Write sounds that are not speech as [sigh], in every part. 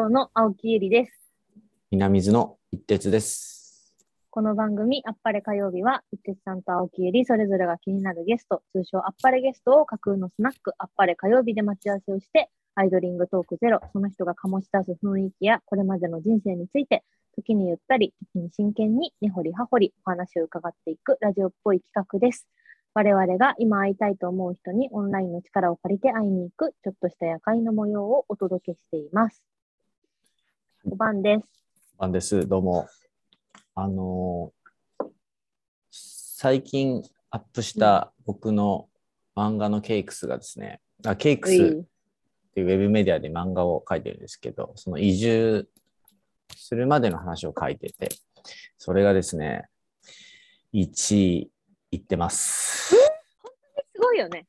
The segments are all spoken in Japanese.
東京の青木ゆりです。南津の一徹です。この番組、あっぱれ火曜日は、一徹さんと青木ゆり、それぞれが気になるゲスト、通称あっぱれゲストを架空のスナック、あっぱれ火曜日で待ち合わせをして、アイドリングトークゼロ、その人が醸し出す雰囲気や、これまでの人生について、時にゆったり、時に真剣に、根掘り葉掘り、お話を伺っていくラジオっぽい企画です。我々が今会いたいと思う人にオンラインの力を借りて会いに行く、ちょっとした夜会の模様をお届けしています。5番です。ワンです。どうも。あのー最近アップした僕の漫画のケイクスがですね、あケイクスっていうウェブメディアで漫画を書いてるんですけど、その移住するまでの話を書いてて、それがですね、1位いってます。すごいよね。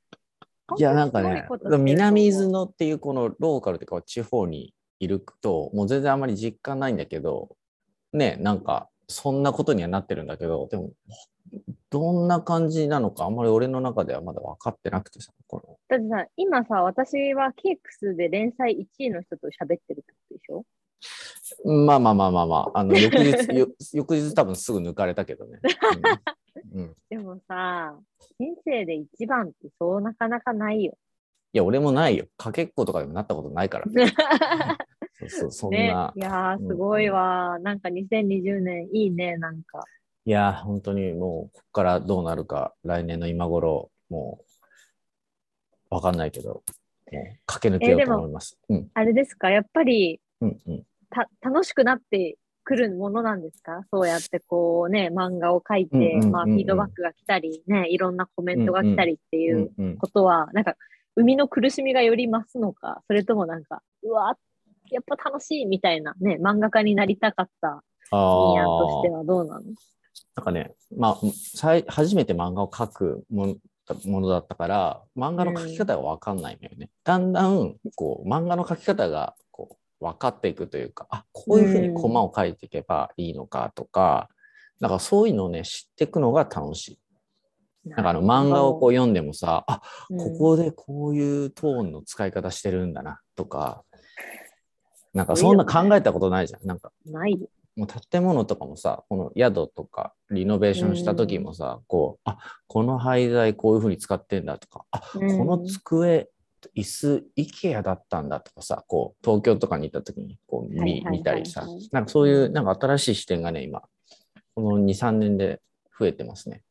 いや、なんかね南伊豆のっていうこのローカルというか地方にいると、もう全然あまり実感ないんだけど、ね、なんかそんなことにはなってるんだけど、でも、どんな感じなのか、あんまり俺の中ではまだ分かってなくてさ、このだってさ、今さ、私はケークスで連載1位の人と喋ってるってことでしょ？まあまあまあまあまあ、あの翌日、[laughs] よ翌日多分すぐ抜かれたけどね。うんうんでもさ、人生で一番ってそうなかなかないよ。いや、俺もないよ。かけっことかでもなったことないから。[laughs] そうそう、そんねな。、いやー、すごいわ。なんか2020年いいね、なんか。いや、本当にもう、ここからどうなるか、来年の今頃、もう、わかんないけど、もう駆け抜けようと思います。うん、あれですか、やっぱりうん、うん。た楽しくなってくるものなんですか？そうやってこうね、漫画を書いて、うんうんうんうんまあ、フィードバックが来たり、ね、いろんなコメントが来たりっていううんうんことは、なんか、生みの苦しみがより増すのか、それともなんか、うわ、やっぱ楽しいみたいなね、漫画家になりたかったあニーとしてあ、はどうなの？なんかね、まあ、初めて漫画を描くものものだったから、漫画の描き方がわかんないのよね。だんだん、こう、漫画の描き方が、こう、分かっていくというか、あ、こういうふうにコマを描いていけばいいのかとか、だからそういうのをね、知っていくのが楽しい。なんかあの漫画をこう読んでもさ、あ、うんここでこういうトーンの使い方してるんだなとか、なんかそんな考えたことないじゃん。なんかないよ。もう建物とかもさ、この宿とかリノベーションした時もさ、こう、あ、この廃材こういうふうに使ってんだとか、あ、うんこの机、椅子、IKEA だったんだとかさ、こう、東京とかに行った時にこう見見たりさ、なんかそういうなんか新しい視点がね、今、この2、3年で増えてますね。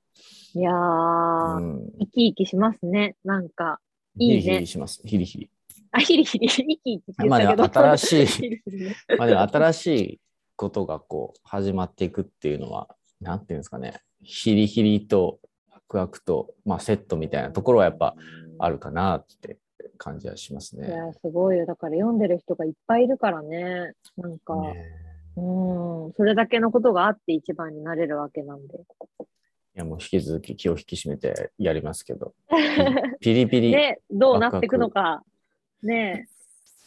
いやー、うん。生き生きしますね。なんか、いいねヒリヒリします。ヒリヒリ。あ、ヒリヒリ、生き生きって言まあったけど。でも新しいヒリヒリねまあでも新しいことがこう始まっていくっていうのは、なんていうんですかね、ヒリヒリとワクワクと、まあ、セットみたいなところはやっぱあるかなって感じはしますね。いや、すごいよ。だから読んでる人がいっぱいいるからね。なんか、ねうん、それだけのことがあって一番になれるわけなんで。いやもう引き続き気を引き締めてやりますけど、[laughs] ピリピリ、ね、どうなっていくのか。ね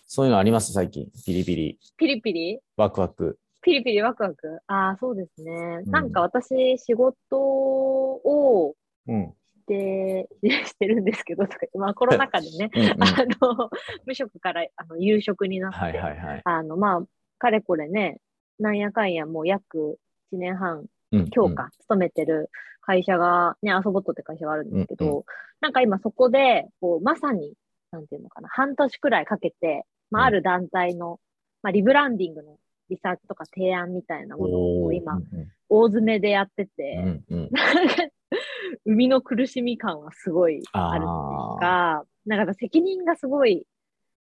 そういうのあります最近。ピリピリ、ピリピリ？ワクワク。ピリピリワクワク？ああ、そうですね。うんなんか私、仕事をうん。して、[laughs] してるんですけど、とかまあコロナ禍でね、うんうん [laughs] あの、無職からあの夕食になって、はいはいはい。あの、まあ、かれこれね、なんやかんやもう約1年半うん今日か、勤めてる会社が、ね、アソボットって会社があるんですけど、うんなんか今そこで、こう、まさに、なんていうのかな、半年くらいかけて、まあ、うん。ある団体の、まあ、リブランディングのリサーチとか提案みたいなものを今、うん大詰めでやってうて、んうん。[laughs] 生みの苦しみ感はすごいあるっていうか、なんか責任がすごい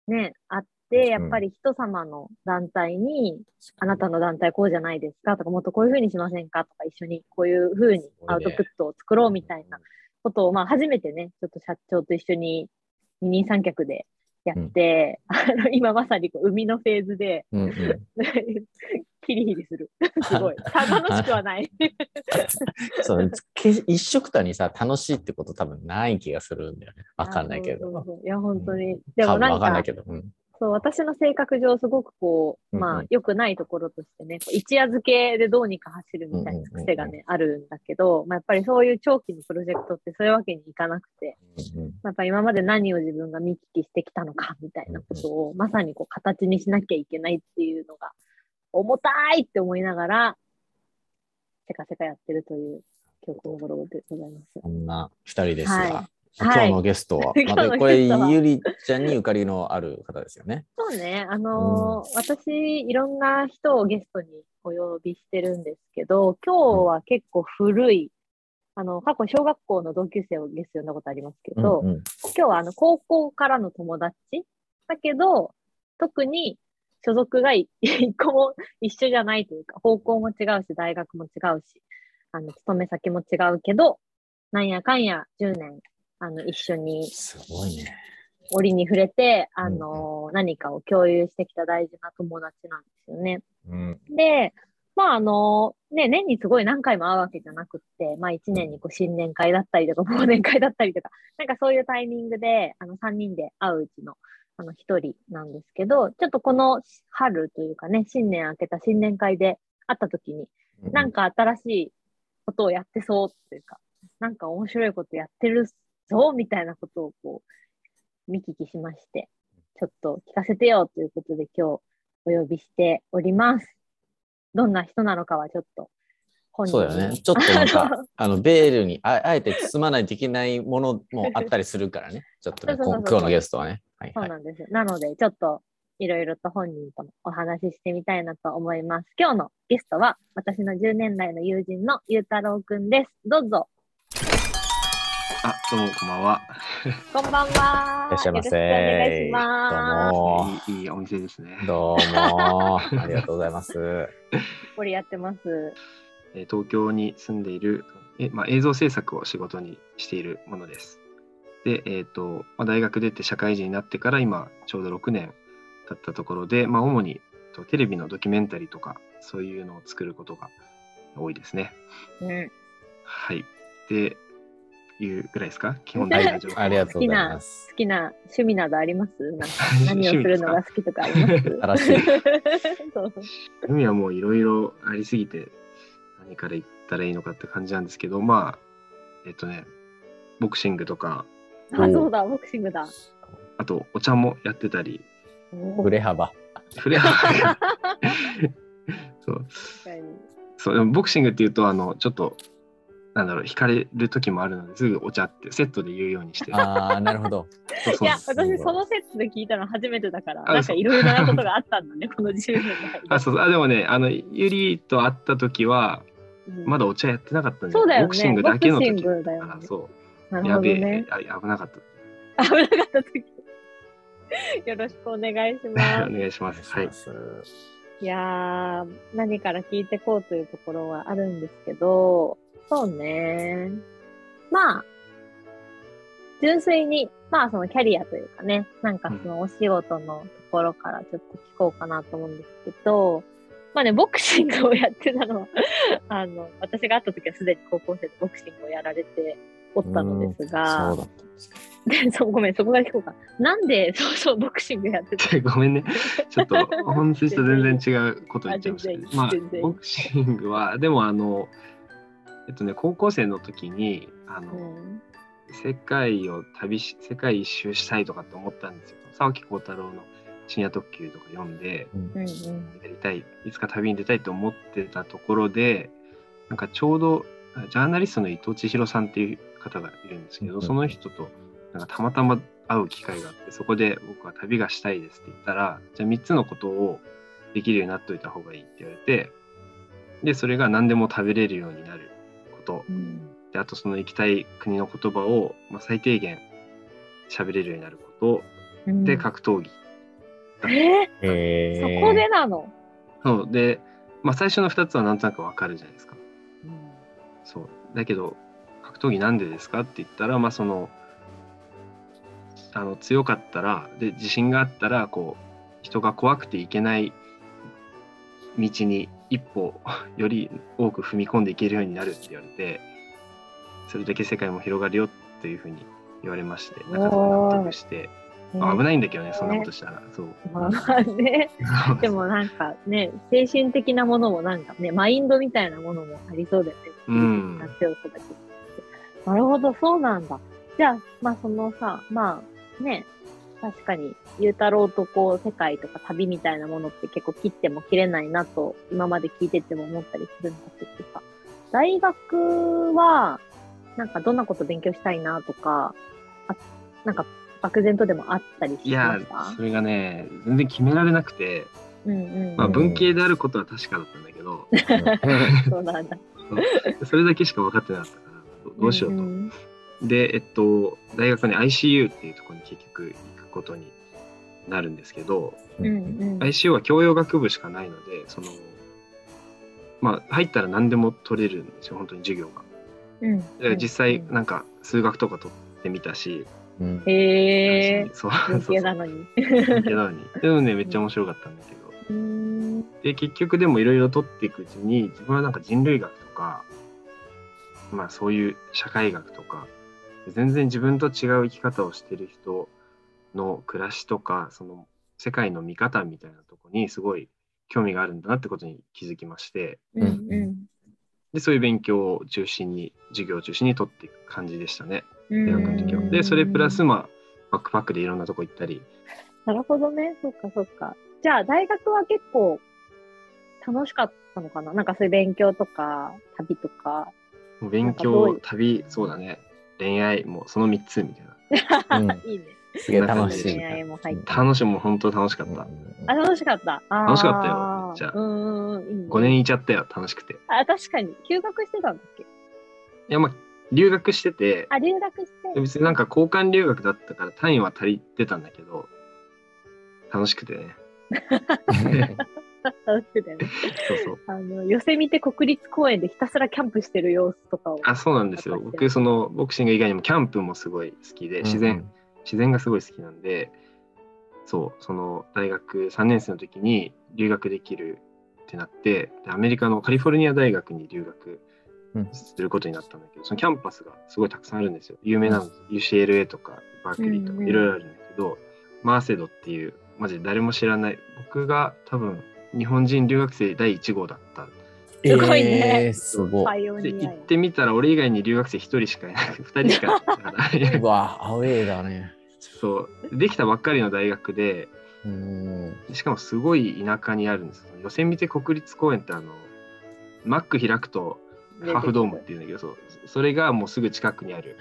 ね、あって、やっぱり人様の団体に、あなたの団体こうじゃないですかとか、もっとこういうふうにしませんかとか、一緒にこういうふうにアウトプットを作ろうみたいなことを、まあ初めてね、ちょっと社長と一緒に二人三脚でやって、あの今まさにこう生みのフェーズで、うんうん [laughs] ヒリヒリする。すごい。た楽しくはない。[laughs] そうけ一緒くたにさ、楽しいってこと多分ない気がするんだよね。わかんないけど。そうそうそういや、本当に。でも多分なんかわかんないけど。うん。そう、私の性格上、すごくこう、まあ、良くないところとしてね、一夜漬けでどうにか走るみたいな癖がね、あるんだけど、まあ、やっぱりそういう長期のプロジェクトってそういうわけにいかなくて、まあやっぱ今まで何を自分が見聞きしてきたのかみたいなことを、まさにこう形にしなきゃいけないっていうのが、重たいって思いながら、せかせかやってるという今日この頃でございます。そんな二人ですが、はい今日のゲストは、は [laughs] いま今日のたこれ、ゆりちゃんにゆかりのある方ですよね。そうね、あのー私、いろんな人をゲストにお呼びしてるんですけど、今日は結構古い、あの、過去小学校の同級生をゲスト呼んだことありますけど、うんうん。今日はあの高校からの友達だけど、特に所属がい [laughs] 一個も一緒じゃないというか、方向も違うし、大学も違うし、あの、勤め先も違うけど、なんやかんや10年、あの、一緒にすごいね。折に触れて、あの、何かを共有してきた大事な友達なんですよね。うんで、まああの、ね、年にすごい何回も会うわけじゃなくって、まあ一年にこう新年会だったりとか、忘年会だったりとか、なんかそういうタイミングで、あの3人で会ううちの、あの一人なんですけど、ちょっとこの春というかね、新年明けた新年会で会った時に、なんか新しいことをやってそうっていうか、なんか面白いことやってるぞ、みたいなことをこう、見聞きしまして、ちょっと聞かせてよということで今日お呼びしております。どんな人なのかはちょっと本人にそうだよね。ちょっとなんか、[laughs] あの、ベールにああえて包まないといけないものもあったりするからね。ちょっとね、そうそうそうこ今日のゲストはね。はいはい。そうなんですよ。なので、ちょっといろいろと本人ともお話ししてみたいなと思います。今日のゲストは、私の10年来の友人のゆうたろうくんです。どうぞ。あ、どうもこんばんは。こんばんは。いらっしゃいませお願いします。どうもいいいいお店ですね。どうも。ありがとうございます。[laughs] これやってます。えー東京に住んでいる、えまあ、映像制作を仕事にしているものです。で、えっ、と、まあ、大学出て社会人になってから今ちょうど6年経ったところで、まあ、主にとテレビのドキュメンタリーとかそういうのを作ることが多いですね。うん。はい。で、いうぐらいですか？[laughs] 基本的な情。ありがとうございます。好きな趣味などあります？[laughs] なんか何をするのが好きとかあります？新しい。[laughs] そう。海はもういろいろありすぎて何から言ったらいいのかって感じなんですけどまあえっとねボクシングとか。あ、そうだ、ボクシングだ。あとお茶もやってたり。振れ幅。フレアそう。そうでもボクシングっていうとあのちょっとなんだろう惹かれる時もあるのですぐお茶ってセットで言うようにしてるああ、なるほど。そうそういや、私そのセットで聞いたの初めてだから、あなんかいろいろなことがあったんだね、[laughs] この10年の間あそうあでもねあのゆりと会った時はうんまだお茶やってなかったんで、そうだよね。ボクシングだけのボクシ時ングだよねあ。そうなるやべえ、ほどね。あ危なかった危なかった時。[laughs] よろしくお願いしま [laughs] お願いしますはいす。す。いやー、何から聞いてこうというところはあるんですけど、そうね。まあ、純粋に、まあそのキャリアというかね、なんかそのお仕事のところからちょっと聞こうかなと思うんですけど、まあね、ボクシングをやってたのは、[laughs] あの、私が会った時はすでに高校生でボクシングをやられておったのですうんがそう、だったんでそうごめん、そこから聞こうか。なんで、そうそう、ボクシングやってた [laughs] ごめんね。ちょっと本筋と全然違うこと言っちゃいましたけど [laughs] まあボクシングはでもあのえっとね高校生の時にあの、うん世界を旅し世界一周したいとかって思ったんですよ。沢木耕太郎の深夜特急とか読んでうん。やりたいいつか旅に出たいと思ってたところでなんかちょうどジャーナリストの伊藤千尋さんっていう方がいるんですけど、うんその人となんかたまたま会う機会があってそこで僕は旅がしたいですって言ったらじゃあ3つのことをできるようになっといた方がいいって言われてでそれが何でも食べれるようになること。うん。であとその行きたい国の言葉を、まあ、最低限喋れるようになること。うん。で格闘技、ええー、そこでなの、そう。で、まあ、最初の2つはなんとなくわかるじゃないですか。そう。だけど格闘技なんでですかって言ったら、まあ、そのあの強かったらで自信があったらこう人が怖くていけない道に一歩より多く踏み込んでいけるようになるって言われてそれだけ世界も広がるよっていうふうに言われましてなんかすごい納得してまあ危ないんだけどね、そんなことしたら。そう。まあね、でもなんかね、精神的なものもなんかね、マインドみたいなものもありそうだよね。うんなるほど、そうなんだ。じゃあ、まあそのさ、まあね、確かに、ゆうたろうとこう、世界とか旅みたいなものって結構切っても切れないなと、今まで聞いてても思ったりするんだけどさ、大学は、なんかどんなこと勉強したいなとか、あなんか漠然とでもあったりしいやました、それがね、全然決められなくて、うんうんうん。まあ文系であることは確かだったんだけど、[laughs] そうなんだ。それだけしか分かってなかったから、どどうしようと。んで、えっと、大学に ICU っていうところに結局ことになるんですけど、うんうん。ICU は教養学部しかないので、その、まあ、入ったら何でも取れるんですよ、本当に授業が。うんで実際、なんか数学とか取ってみたし、うんへえ、そう文そうそう系なのに。なのに。[laughs] でもね、めっちゃ面白かったんだけど。うーんで、結局でもいろいろ取っていくうちに、自分はなんか人類学とか、まあそういう社会学とか、全然自分と違う生き方をしてる人の暮らしとか、その世界の見方みたいなとこにすごい興味があるんだなってことに気づきまして、うんうんで、そういう勉強を中心に、授業を中心に取っていく感じでしたね、うん。大学の時は。で、それプラス、まあ、バックパックでいろんなとこ行ったり、なるほどね。そっかそっか。じゃあ、大学は結構楽しかったのかな？なんかそういう勉強とか、旅とか。勉強旅、そうだね、恋愛、もうその3つみたいな。[laughs] うんいいね。すげえ楽しい。楽しい、もう本当楽しかった。あ、楽しかった。楽しかったよめっちゃうんうんうん。いいね5年いちゃったよ、楽しくて。いあ、確かに。休学してたんだっけ？や、まあ、留学してて、あ、留学して。別になんか交換留学だったから単位は足りてたんだけど、楽しくてね。[laughs] 楽しくてね。そうそう。あの、寄せ見て国立公園でひたすらキャンプしてる様子とかを。あ、そうなんですよ。僕、その、ボクシング以外にもキャンプもすごい好きで、自然、自然がすごい好きなんで、そう、その大学3年生の時に留学できるってなって、でアメリカのカリフォルニア大学に留学うんすることになったんだけど、そのキャンパスがすごいたくさんあるんですよ。有名なの、UCLA とかバークリーとうんうんかいろいろあるんだけど、マーセドっていう、マジで誰も知らない、僕が多分日本人留学生第1号だった。すごいねえーすごい。で行ってみたら俺以外に留学生1人しかいなくて、[laughs] 2人しかいなかったうわ、アウェーだね。そう、できたばっかりの大学で、うん。しかもすごい田舎にあるんですよ。予選見て国立公園ってあの、マック開くとハーフドームっていうんだけど、そうそれがもうすぐ近くにある。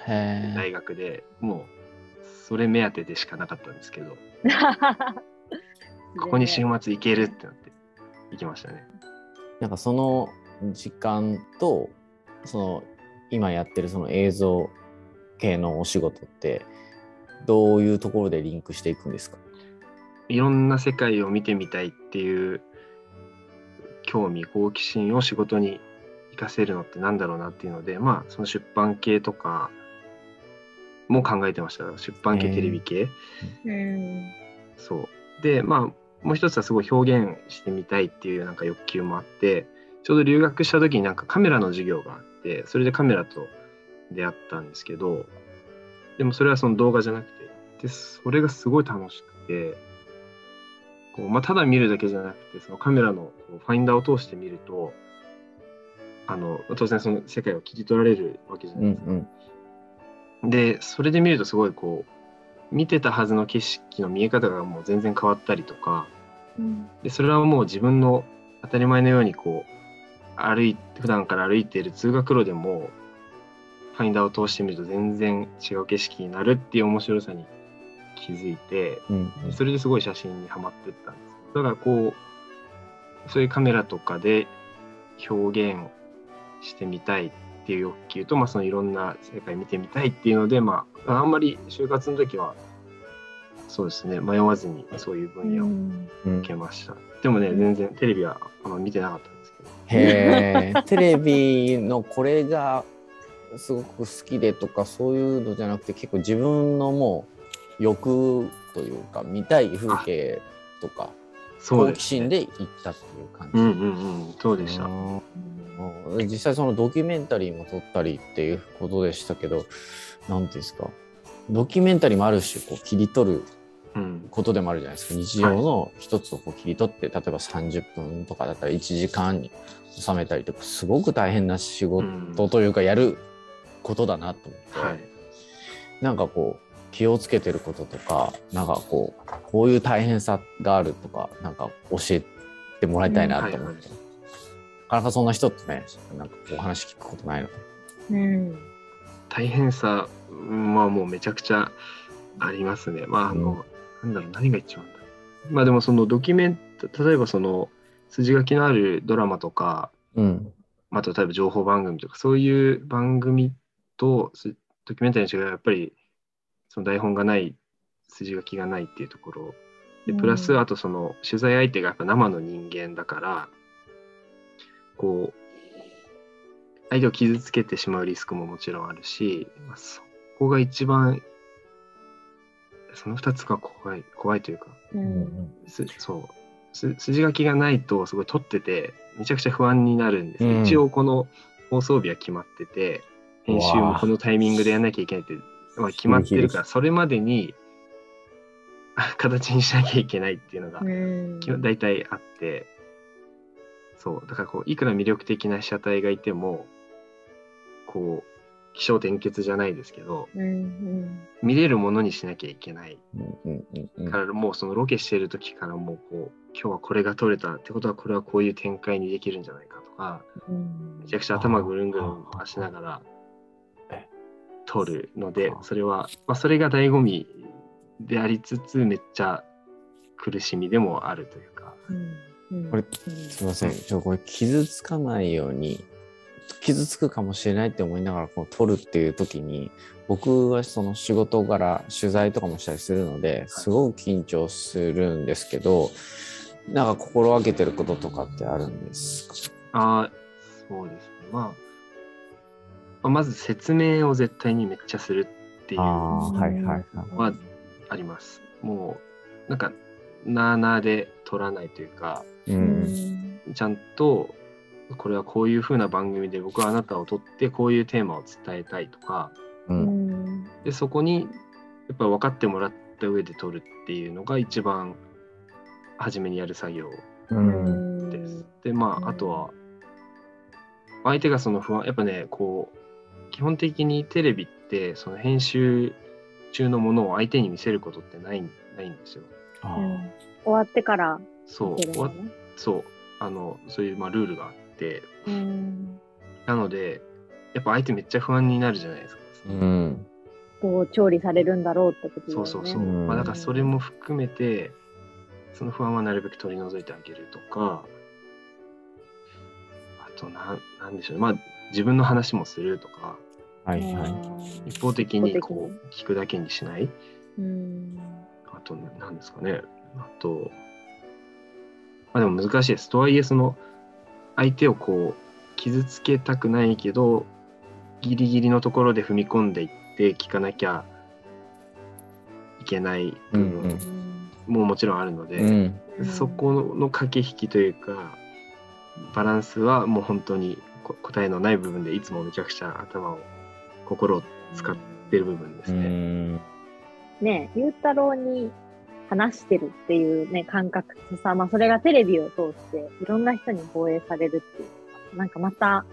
大学で、もうそれ目当てでしかなかったんですけど、[laughs] ここに週末行けるってなって行きましたね。なんかその時間と、その今やってるその映像系のお仕事って、どういうところでリンクしていくんですか？いろんな世界を見てみたいっていう興味、好奇心を仕事に活かせるのってなんだろうなっていうので、まあその出版系とかも考えてました。出版系、テレビ系。うん。そう。で、まあ、もう一つはすごい表現してみたいっていうなんか欲求もあって、ちょうど留学した時になんかカメラの授業があって、それでカメラと出会ったんですけど、でもそれはその動画じゃなくて、で、それがすごい楽しくて、こうまあ、ただ見るだけじゃなくて、そのカメラのファインダーを通して見ると、あの、当然その世界を切り取られるわけじゃうなんいですか。うん。で、それで見るとすごいこう、見てたはずの景色の見え方がもう全然変わったりとか、うん。で、それはもう自分の当たり前のようにこう、歩い普段から歩いている通学路でも、ファインダーを通してみると全然違う景色になるっていう面白さに気づいて、うんそれですごい写真にはまってったんです。だからこう、そういうカメラとかで表現してみたい。っていう欲求と、まあそのいろんな世界見てみたいっていうので、まあ、あんまり就活の時は、そうですね、迷わずにそういう分野をうんうん受けました。でもね、全然テレビはあんま見てなかったんですけど。へえ。[laughs] テレビのこれがすごく好きでとかそういうのじゃなくて結構自分のもう欲というか見たい風景とか好奇。心で行ったっていう感じ。うんうんうん、そうでした。実際そのドキュメンタリーも撮ったりっていうことでしたけど何ていうんですか。ドキュメンタリーもある種こう切り取るうん。ことでもあるじゃないですか。日常の一つをこう切り取って、例えば30分とかだったら1時間に収めたりとかすごく大変な仕事というかやることだなと思って、はい。なんかこう気をつけてることとかなんかこうこういう大変さがあるとかなんか教えてもらいたいなと思って、うんなかなかそんな人ってねなんかお話聞くことないの？で。うん。大変さはもうめちゃくちゃありますね。まああの、なんだろう何が一番だまあでもそのドキュメント例えばその筋書きのあるドラマとか、うんまあ、例えば情報番組とかそういう番組とすドキュメンタリーの違いはやっぱりその台本がない筋書きがないっていうところでプラスうんあとその取材相手がやっぱ生の人間だからこう相手を傷つけてしまうリスクももちろんあるし、まあ、そこが一番その2つが怖い怖いというかうん。すそうす筋書きがないとすごい撮っててめちゃくちゃ不安になるんです。よ、うん。一応この放送日は決まってて編集もこのタイミングでやんなきゃいけないって、まあ、決まってるからそれまでにあ形にしなきゃいけないっていうのが大体あってそうだからこういくら魅力的な被写体がいてもこう起承転結じゃないですけどうん。うん。見れるものにしなきゃいけないうんうんからもうそのロケしてる時からもうこう今日はこれが撮れたってことはこれはこういう展開にできるんじゃないかとかうんめちゃくちゃ頭ぐるんぐるん回しながらえ撮るのであそれは、まあ、それが醍醐味でありつつめっちゃ苦しみでもあるというかうん。うん。これすみません、ちょこれ傷つかないように傷つくかもしれないって思いながらこう撮るっていう時に僕はその仕事柄取材とかもしたりするのですごく緊張するんですけどなんか心がけてることとかってあるんですか？ああそうですね。まあ、まず説明を絶対にめっちゃするっていうあのあはいはいはい。はあります。もうなんかなあなあで撮らないというかううんん。ちゃんとこれはこういう風な番組で僕はあなたを撮ってこういうテーマを伝えたいとかううんん。でそこにやっぱ分かってもらった上で撮るっていうのが一番初めにやる作業うんです。でまうんああとは相手がその不安やっぱねこう基本的にテレビってその編集中のものを相手に見せることってないないんですよ。終わってからそう。そうあのそういうまあルールがあってうん。なのでやっぱ相手めっちゃ不安になるじゃないですか。うんどう調理されるんだろうってことだよね。そうそうそう。うんまあだからそれも含めてその不安はなるべく取り除いてあげるとかあとなんなんでしょうねまあ自分の話もするとかはいはい。一方的にこう聞くだけにしないうん。あと何ですかねあとまあでも難しいです。とはいえその相手をこう傷つけたくないけどギリギリのところで踏み込んでいって聞かなきゃいけない部うん。分ももちろんあるので、うん。そこの駆け引きというかバランスはもう本当にこ答えのない部分でいつもめちゃくちゃ頭を心を使ってる部分ですうね。ん。ね、ゆうたろうに話してるっていうね、感覚とさ、まあそれがテレビを通していろんな人に放映されるっていう、なんかまた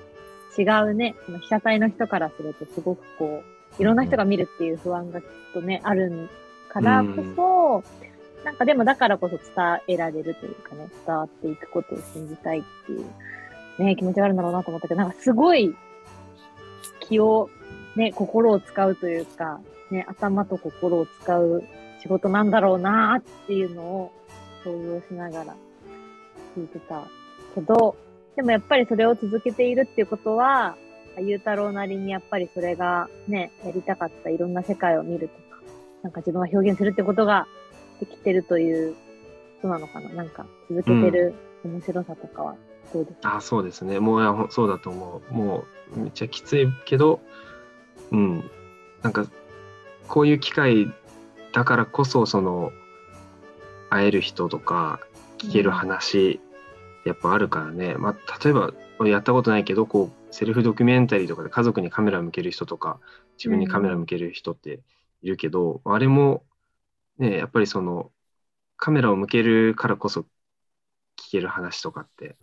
違うね、その被写体の人からするとすごくこう、いろんな人が見るっていう不安がきっとね、あるからこそ、なんかでもだからこそ伝えられるというかね、伝わっていくことを信じたいっていう、ね、気持ちがあるんだろうなと思ったけど、なんかすごい気を、ね、心を使うというか、ね、頭と心を使う仕事なんだろうなっていうのを想像しながら聞いてたけど、でもやっぱりそれを続けているっていうことは、ゆうたろうなりにやっぱりそれがね、やりたかったいろんな世界を見るとか、なんか自分が表現するってことができてるということなのかななんか続けてる面白さとかはどうですか、あそうですね。もうそうだと思う。もうめっちゃきついけど、うん。なんかこういう機会だからこそその会える人とか聞ける話、やっぱあるからね。まあ例えば俺やったことないけどこうセルフドキュメンタリーとかで家族にカメラ向ける人とか自分にカメラ向ける人っているけど、あれもね、やっぱりそのカメラを向けるからこそ聞ける話とかって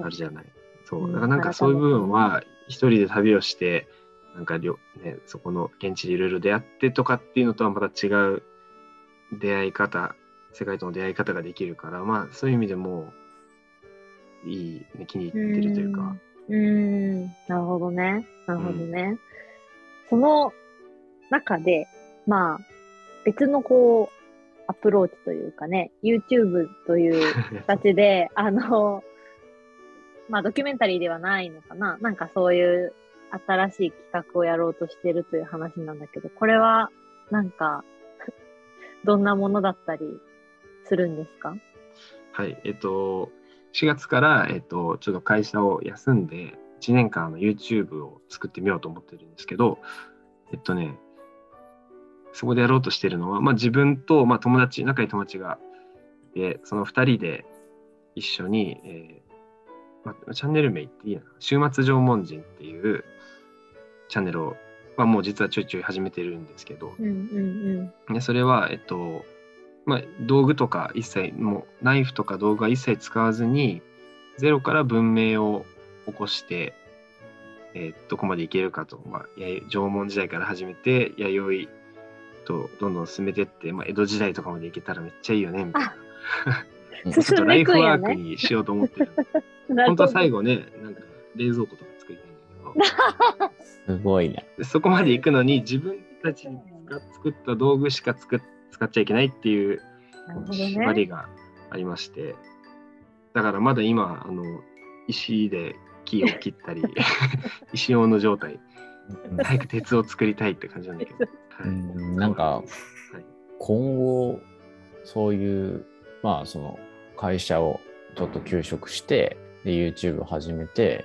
あるじゃない。そう。だからなんかそういう部分は一人で旅をして、なんかりょ、ね、そこの現地でいろいろ出会ってとかっていうのとはまた違う出会い方、世界との出会い方ができるから、まあそういう意味でもいい、ね、気に入ってるというか。うーん、なるほどね。なるほどね。その中で、まあ、別のこう、アプローチというかね、YouTube という [laughs] 形で、あの、まあ、ドキュメンタリーではないのかな。なんかそういう新しい企画をやろうとしてるという話なんだけど、これは、なんか、[laughs] どんなものだったりするんですか？はい、えっと、4月から、えっと、ちょっと会社を休んで、1年間の YouTube を作ってみようと思ってるんですけど、えっとね、そこでやろうとしてるのは、まあ、自分と、まあ、友達、仲いい友達がいて、その2人で一緒に、えーまあ、チャンネル名言っていいな、週末縄文人っていうチャンネルを、まあ、もう実はちょいちょい始めてるんですけど、うんうんうん。でそれは、えっと、まあ、道具とか一切、もうナイフとか道具は一切使わずに、ゼロから文明を起こして、えーどこまでいけるかと、まあ、や縄文時代から始めて、弥生とどんどん進めてって、まあ、江戸時代とかまでいけたらめっちゃいいよね、みたいな。うん [laughs] ちょっとライフ。ワークにしようと思ってる。なる本当は最後ね、[laughs] なんか冷蔵庫とか。[laughs] すごいね。でそこまで行くのに自分たちが作った道具しか使っちゃいけないっていう。縛りがありまして、だからまだ今あの石で木を切ったり [laughs] 石用の状態。早く鉄を作りたいって感じなんだけど、はい。うんなんかはい。今後そういうまあその会社をちょっと休職してで YouTube を始めて、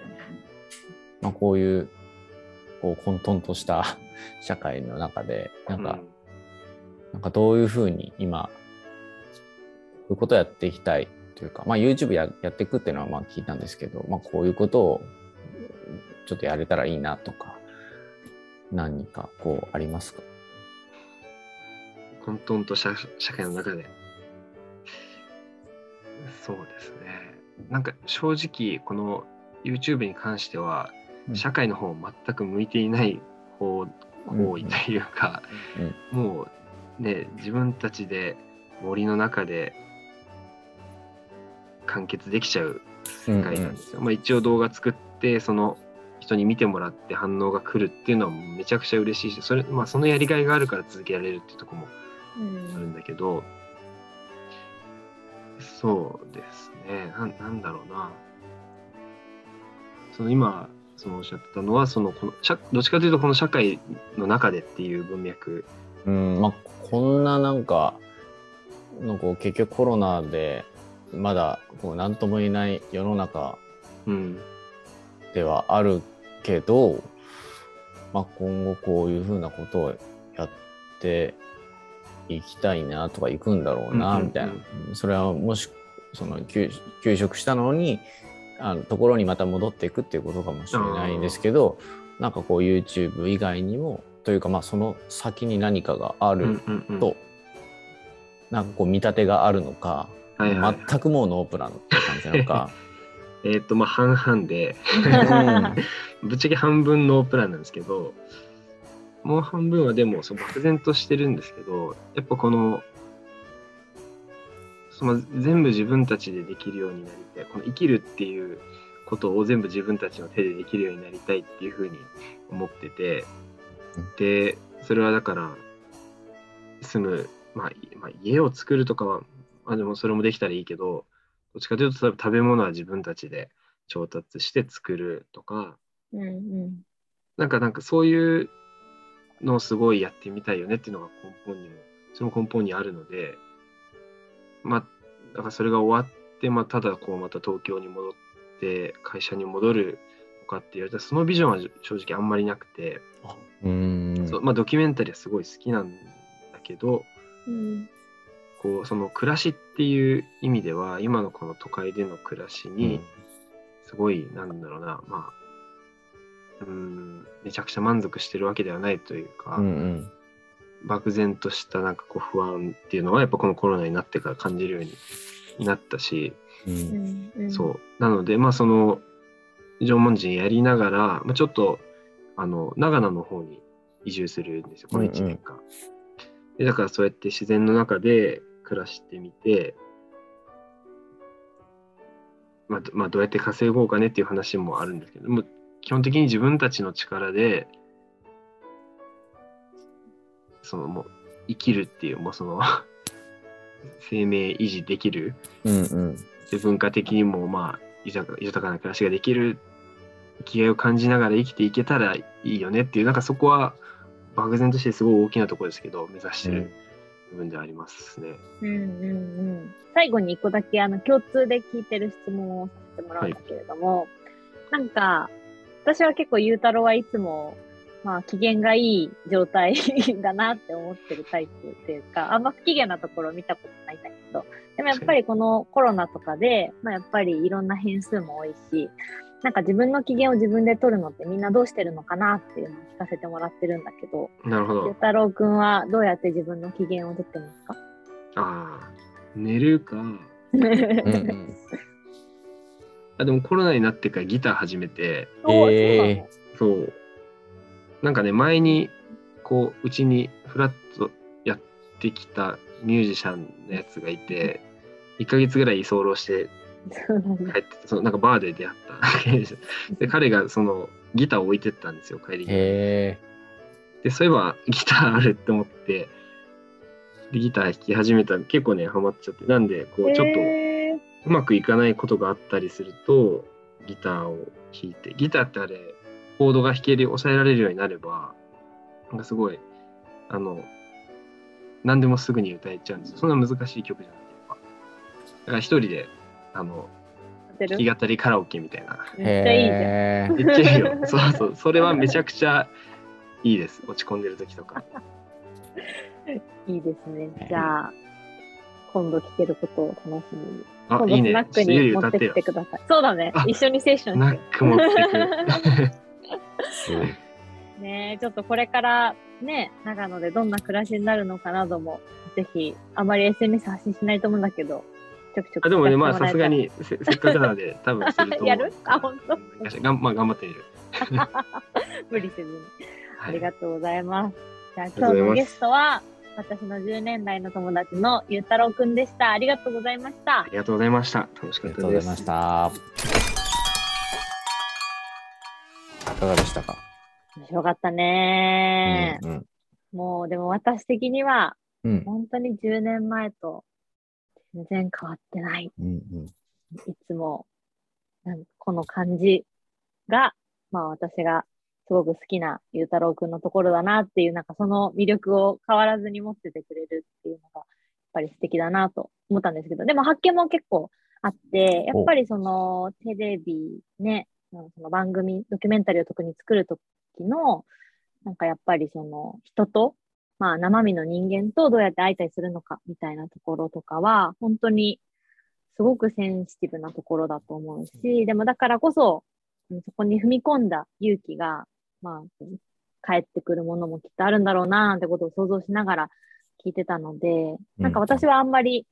まあ、こういうこう混沌とした [laughs] 社会の中でなんか、なんかどういうふうに今こういうことをやっていきたいというか、まあ、YouTube ややっていくっていうのはまあ聞いたんですけど、まあ、こういうことをちょっとやれたらいいなとか何かこうありますか？混沌とした社会の中で。そうですね。なんか正直この YouTube に関してはうん社会の方全く向いていない方行為というか、もうね自分たちで森の中で完結できちゃう世界なんですよ。まあ、一応動画作ってその人に見てもらって反応が来るっていうのはめちゃくちゃ嬉しいしそれ、まあ、そのやりがいがあるから続けられるっていうところもうんあるんだけど、そうですね。なんなんだろうな。その今そのおっしゃってたのはそのこの社どっちかというとこの社会の中でっていう文脈。うんまあこんななんかのこう結局コロナでまだこう何とも言えない世の中うん。ではあるけど、まあ、今後こういうふうなことをやっていきたいなとか行くんだろうなうんうんうん。みたいな、それはもしその休休職したのにあのところにまた戻っていくっていうことかもしれないんですけどなんかこう YouTube 以外にもというかまあその先に何かがあうんるうんうん。と、なんかこう見立てがあるのか、はいはい。全くもうノープランって感じなのか。[laughs] えっ、とまあ半々で。[laughs] ぶっちゃけ半分ノープランなんですけどもう半分はでもそう漠然としてるんですけどやっぱこのその全部自分たちでできるようになりたい。この生きるっていうことを全部自分たちの手でできるようになりたいっていうふうに思ってて。でそれはだから住む、まあ、いまあ家を作るとかは、まあ、でもそれもできたらいいけどどっちかというと食べ物は自分たちで調達して作るとか。うんうん。なんかなんかそういうのをすごいやってみたいよねっていうのが根本にもその根本にあるのでまあだからそれが終わって、まあ、ただこうまた東京に戻って会社に戻るとかって言われたらそのビジョンは正直あんまりなくて、うーん。そうまあ、ドキュメンタリーはすごい好きなんだけどうん。こうその暮らしっていう意味では今のこの都会での暮らしにすごいなんだろうなまあうーんめちゃくちゃ満足してるわけではないというか、うんうん漠然としたなんかこう不安っていうのはやっぱこのコロナになってから感じるようになったし、う。うんんうん。そう。なのでまあその縄文人やりながら、まあ、ちょっとあの長野の方に移住するんですよこの1年間、でだからそうやって自然の中で暮らしてみて、まあどまあ、どうやって稼ごうかねっていう話もあるんですけども基本的に自分たちの力でそのもう生きるっていうもうその [laughs] 生命維持できるうんうん。で文化的にもまあ豊か豊かな暮らしができる生きがいを感じながら生きていけたらいいよねっていうなんかそこは漠然としてすごい大きなところですけど目指してる部分ではありますね。うんうんうん。最後に一個だけあの共通で聞いてる質問をさせてもらうんだけれども、なんか、私は結構ゆうたろうはいつも、まあ機嫌がいい状態 [laughs] だなって思ってるタイプっていうか、あんま不機嫌なところ見たことないんだけど、でもやっぱりこのコロナとかで、まあやっぱりいろんな変数も多いし、なんか自分の機嫌を自分で取るのってみんなどうしてるのかなっていうのを聞かせてもらってるんだけど、なるほど。ゆうたろうくんはどうやって自分の機嫌を取ってますか？ああ寝るか。[laughs] あでもコロナになってからギター始めて。おー。そうなんかね前にこううちにフラッとやってきたミュージシャンのやつがいて1ヶ月ぐらい居候して帰っててそのなんかバーで出会ったで彼がそのギターを置いてったんですよ帰りに。へでそういえばギターあるって思ってでギター弾き始めたら結構ねハマっちゃってなんでこうちょっとうまくいかないことがあったりするとギターを弾いてギターってあれコードが弾ける抑えられるようになればなんかすごいあの何でもすぐに歌えちゃうんですよそんな難しい曲じゃなくてやっぱだから一人であの弾き語りカラオケみたいなえ。めっちゃいいじゃん。へめっちゃいいよ [laughs] そうそうそれはめちゃくちゃいいです落ち込んでる時とかいいですね。じゃあ、今度聞けることを楽しみに。あいいねちょっとゆナックに持ってきてください。そうだねあ。一緒にセッションナッしよク持ってく。[laughs] ねえちょっとこれからね、長野でどんな暮らしになるのかなども、ぜひ、あまり SNS 発信しないと思うんだけど、ちょくちょくあでもねまあさすがにせせっかくなので [laughs] 多分すると思うやる？あ本当？がんまあ頑張ってみる [laughs] 無理せずに。ありがとうございます。じゃありがとうございます今日のゲストは、私の10年来の友達のゆうたろうくんでした。ありがとうございましたあ。りがとうございました楽しありかったですがとうございました。いかがでしたか？面白かったね、うんもう、でも私的には、うん。本当に10年前と全然変わってない。うんうん。いつも、なんこの感じが、まあ私がすごく好きなゆうたろうくんのところだなっていう、なんかその魅力を変わらずに持っててくれるっていうのが、やっぱり素敵だなと思ったんですけど、でも発見も結構あって、やっぱりそのテレビね、その番組、ドキュメンタリーを特に作るときの、なんかやっぱりその人と、まあ生身の人間とどうやって会いたりするのかみたいなところとかは、本当にすごくセンシティブなところだと思うし、でもだからこそ、うんそこに踏み込んだ勇気が、まあ、帰ってくるものもきっとあるんだろうな、なんてことを想像しながら聞いてたので、なんか私はあんまり、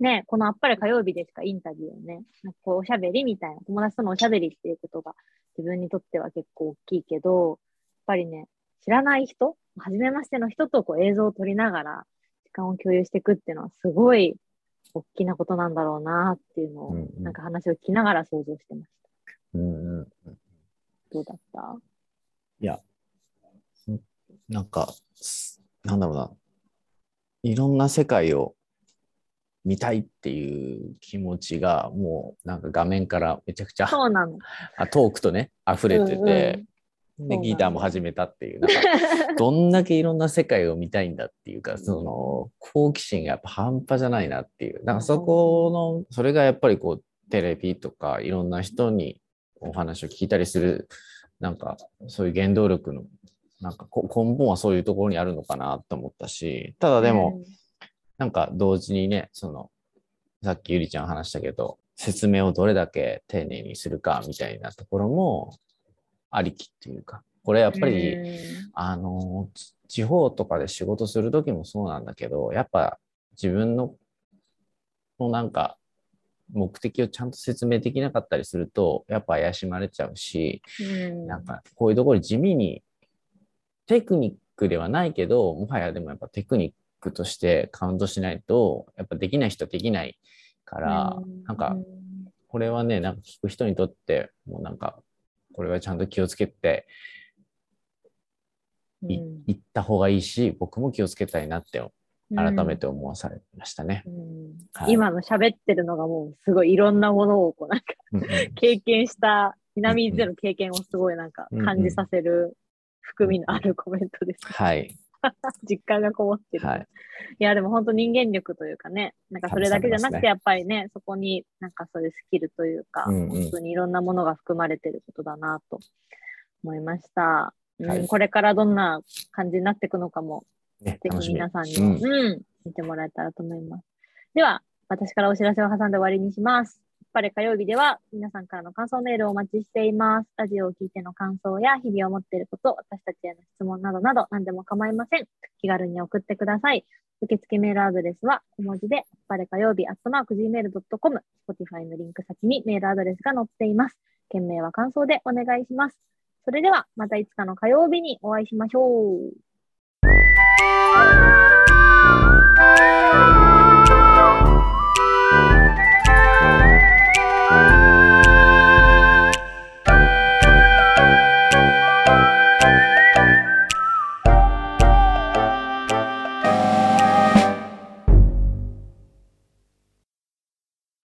ね、このあっぱれ火曜日でしかインタビューをね、なんかこうおしゃべりみたいな、友達とのおしゃべりっていうことが自分にとっては結構大きいけど、やっぱりね、知らない人、初めましての人とこう映像を撮りながら時間を共有していくっていうのはすごい大きなことなんだろうなっていうのを、うんうんなんか話を聞きながら想像してました。うんうんどうだった？いや、んなんか、すなんだろうな。いろんな世界を見たいっていう気持ちが、もうなんか画面からめちゃくちゃそうなの。[laughs] あトークとね、溢れてて、うんうん。で、ギターも始めたっていう、なんか、[laughs] どんだけいろんな世界を見たいんだっていうか、その、好奇心がやっぱ半端じゃないなっていう。なんかそこの、それがやっぱりこう、テレビとかいろんな人にお話を聞いたりする、なんかそういう原動力の、なんかこ根本はそういうところにあるのかなと思ったし、ただでも、なんか同時にね、その、さっきゆりちゃん話したけど、説明をどれだけ丁寧にするかみたいなところもありきっていうか、これやっぱり、うん。あの、ち地方とかで仕事する時もそうなんだけど、やっぱ自分の、のなんか、目的をちゃんと説明できなかったりすると、やっぱ怪しまれちゃうし、うん。なんかこういうところ地味にテクニックではないけど、もはやでもやっぱテクニックとしてカウントしないと、やっぱできない人はできないから、うんなんかこれはね、なんか聞く人にとって、もうなんか、これはちゃんと気をつけていうん行った方がいいし、僕も気をつけたいなって改めて思わされましたね。うんはい今の喋ってるのがもうすごいいろんなものをこうなんかうんうん経験した、南伊豆での経験をすごいなんか感じさせる含みのあるコメントです。はい。[laughs] 実感がこもってる。はい。いや、でも本当人間力というかね、なんかそれだけじゃなくて、やっぱりね、そこになんかそういうスキルというか、うんうん本当にいろんなものが含まれてることだなと思いました。うんはいこれからどんな感じになっていくのかも、ね、ぜ。ひ皆さんにも、うんうん見てもらえたらと思います。では、私からお知らせを挟んで終わりにします。ぱり火曜日では皆さんからの感想メールをお待ちしています。ラジオを聞いての感想や日々思っていること、私たちへの質問などなど何でも構いません。気軽に送ってください。受付メールアドレスは小文字で、やっぱり火曜日、アットマーク gmail.com、Spotify のリンク先にメールアドレスが載っています。件名は感想でお願いします。それでは、またいつかの火曜日にお会いしましょう。